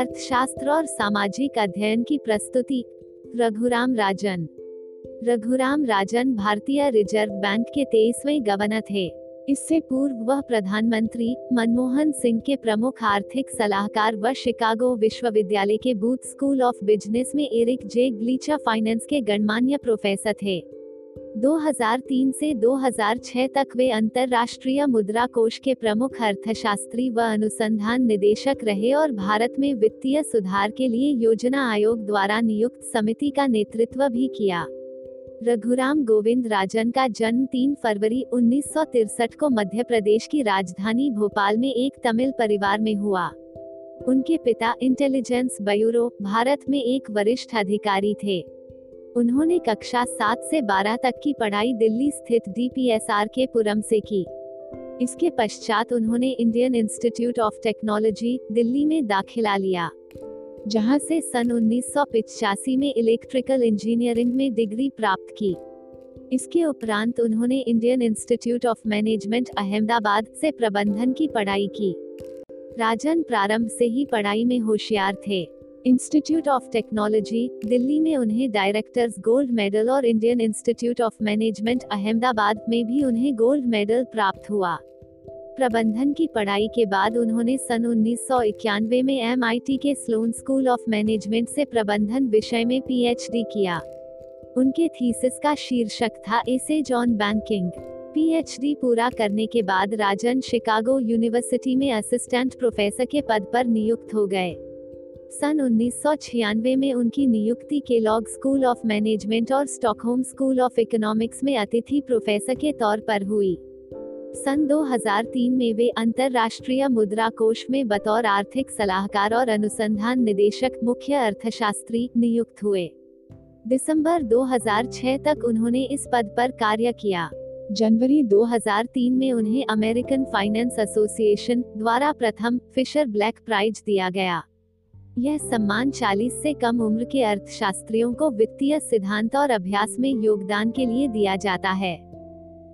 अर्थशास्त्र और सामाजिक अध्ययन की प्रस्तुति, रघुराम राजन। रघुराम राजन भारतीय रिज़र्व बैंक के तेईसवें गवर्नर थे। इससे पूर्व वह प्रधानमंत्री मनमोहन सिंह के प्रमुख आर्थिक सलाहकार व शिकागो विश्वविद्यालय के बूथ स्कूल ऑफ़ बिज़नेस में एरिक जे ग्लीचा फाइनेंस के गणमान्य प्रोफेसर थे। 2003 से 2006 तक वे अंतर्राष्ट्रीय मुद्रा कोष के प्रमुख अर्थशास्त्री व अनुसंधान निदेशक रहे और भारत में वित्तीय सुधार के लिए योजना आयोग द्वारा नियुक्त समिति का नेतृत्व भी किया। रघुराम गोविंद राजन का जन्म 3 फरवरी उन्नीस को मध्य प्रदेश की राजधानी भोपाल में एक तमिल परिवार में हुआ। उनके पिता इंटेलिजेंस ब्यूरो, भारत में एक वरिष्ठ अधिकारी थे। उन्होंने कक्षा सात से बारह तक की पढ़ाई दिल्ली स्थित डीपीएसआर के पुरम से की। इसके पश्चात उन्होंने Indian Institute of Technology Delhi में दाखिला लिया, जहाँ से सन उन्नीस में इलेक्ट्रिकल इंजीनियरिंग में डिग्री प्राप्त की। इसके उपरांत उन्होंने Indian Institute of Management Ahmedabad से प्रबंधन की पढ़ाई की। राजन प्रारंभ से ही पढ़ाई में होशियार थे। इंस्टीट्यूट ऑफ़ टेक्नोलॉजी, दिल्ली में उन्हें डायरेक्टर्स गोल्ड मेडल और Indian Institute of Management Ahmedabad में भी उन्हें गोल्ड मेडल प्राप्त हुआ। प्रबंधन की पढ़ाई के बाद उन्होंने सन उन्नीस सौ इक्यानवे में एमआईटी के स्लोन स्कूल ऑफ़ मैनेजमेंट से प्रबंधन विषय में पीएचडी किया। उनके थीसिस का शीर्षक था एसे जॉन बैंकिंग। पीएचडी पूरा करने के बाद राजन शिकागो यूनिवर्सिटी में असिस्टेंट प्रोफेसर के पद पर नियुक्त हो गए। सन उन्नीस सौ छियानवे में उनकी नियुक्ति के लॉग स्कूल ऑफ़ मैनेजमेंट और स्टॉकहोम स्कूल ऑफ़ इकोनॉमिक्स में अतिथि प्रोफेसर के तौर पर हुई। सन 2003 में वे अंतर्राष्ट्रीय मुद्रा कोष में बतौर आर्थिक सलाहकार और अनुसंधान निदेशक, मुख्य अर्थशास्त्री, नियुक्त हुए। दिसंबर 2006 तक उन्होंने इस पद पर कार्य किया। जनवरी 2003 में उन्हें अमेरिकन फाइनेंस एसोसिएशन द्वारा प्रथम फिशर ब्लैक प्राइज दिया गया। यह सम्मान 40 से कम उम्र के अर्थशास्त्रियों को वित्तीय सिद्धांत और अभ्यास में योगदान के लिए दिया जाता है।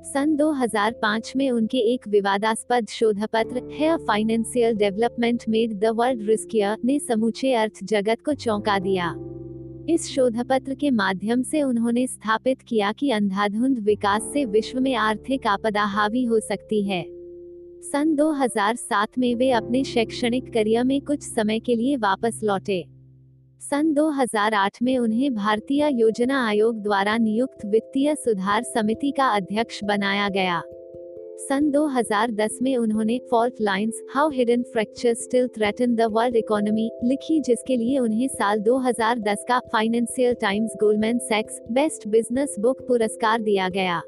सन 2005 में उनके एक विवादास्पद शोधपत्र, है financial development made the world riskier ने समूचे अर्थ जगत को चौंका दिया। इस शोध पत्र के माध्यम से उन्होंने स्थापित किया कि अंधाधुंध विकास से विश्व में आर्थिक आपदा हावी हो सकती है। सन 2007 में वे अपने शैक्षणिक करियर में कुछ समय के लिए वापस लौटे। सन 2008 में उन्हें भारतीय योजना आयोग द्वारा नियुक्त वित्तीय सुधार समिति का अध्यक्ष बनाया गया। सन 2010 में उन्होंने fault lines how hidden fracture still threaten the world economy लिखी, जिसके लिए उन्हें साल 2010 का फाइनेंशियल टाइम्स गोल्डमैन सैक्स बेस्ट बिज़नेस बुक पुरस्कार दिया गया।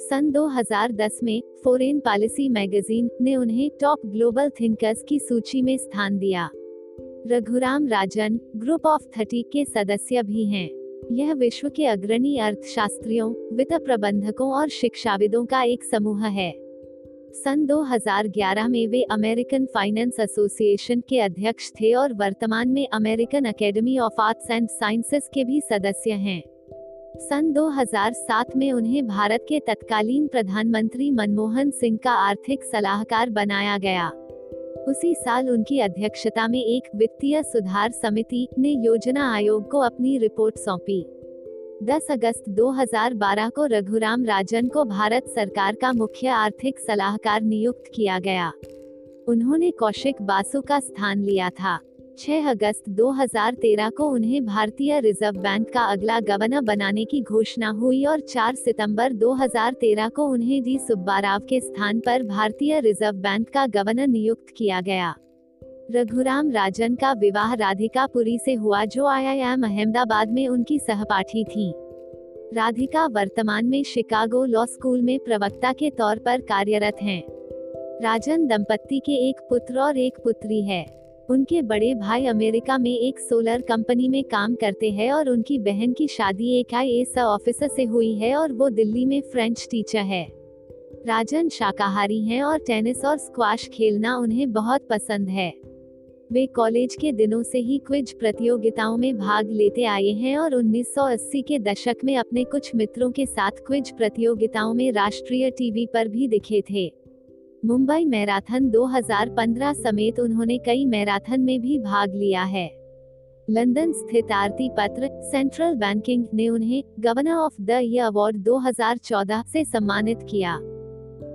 सन 2010 में फॉरेन पॉलिसी मैगजीन ने उन्हें टॉप ग्लोबल थिंकर्स की सूची में स्थान दिया। Raghuram Rajan group of thirty के सदस्य भी हैं। यह विश्व के अग्रणी अर्थशास्त्रियों वित्त प्रबंधकों और शिक्षाविदों का एक समूह है। सन 2011 में वे अमेरिकन फाइनेंस एसोसिएशन के अध्यक्ष थे और वर्तमान में American Academy of Arts and Sciences के भी सदस्य हैं। सन 2007 में उन्हें भारत के तत्कालीन प्रधानमंत्री मनमोहन सिंह का आर्थिक सलाहकार बनाया गया। उसी साल उनकी अध्यक्षता में एक वित्तीय सुधार समिति ने योजना आयोग को अपनी रिपोर्ट सौंपी। 10 अगस्त 2012 को रघुराम राजन को भारत सरकार का मुख्य आर्थिक सलाहकार नियुक्त किया गया। उन्होंने कौशिक बासु का स्थान लिया था। 6 अगस्त 2013 को उन्हें भारतीय रिज़र्व बैंक का अगला गवर्नर बनाने की घोषणा हुई और 4 सितंबर 2013 को उन्हें डी सुब्बाराव के स्थान पर भारतीय रिज़र्व बैंक का गवर्नर नियुक्त किया गया। रघुराम राजन का विवाह राधिका पुरी से हुआ जो आईआईएम अहमदाबाद में उनकी सहपाठी थी। राधिका वर्तमान में शिकागो लॉ स्कूल में प्रवक्ता के तौर पर कार्यरत हैं। राजन दंपत्ति के एक पुत्र और एक पुत्री है। उनके बड़े भाई अमेरिका में एक सोलर कंपनी में काम करते हैं और उनकी बहन की शादी एक आई ऑफिसर से हुई है और वो दिल्ली में फ्रेंच टीचर है। राजन शाकाहारी हैं और टेनिस और स्क्वाश खेलना उन्हें बहुत पसंद है। वे कॉलेज के दिनों से ही क्विज प्रतियोगिताओं में भाग लेते आए हैं और 1980 के दशक में अपने कुछ मित्रों के साथ क्विज प्रतियोगिताओं में राष्ट्रीय टीवी पर भी दिखे थे। मुंबई मैराथन 2015 समेत उन्होंने कई मैराथन में भी भाग लिया है। लंदन स्थित आरती पत्र, सेंट्रल बैंकिंग, ने उन्हें governor of the year award 2014 से सम्मानित किया।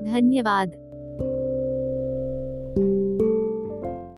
धन्यवाद।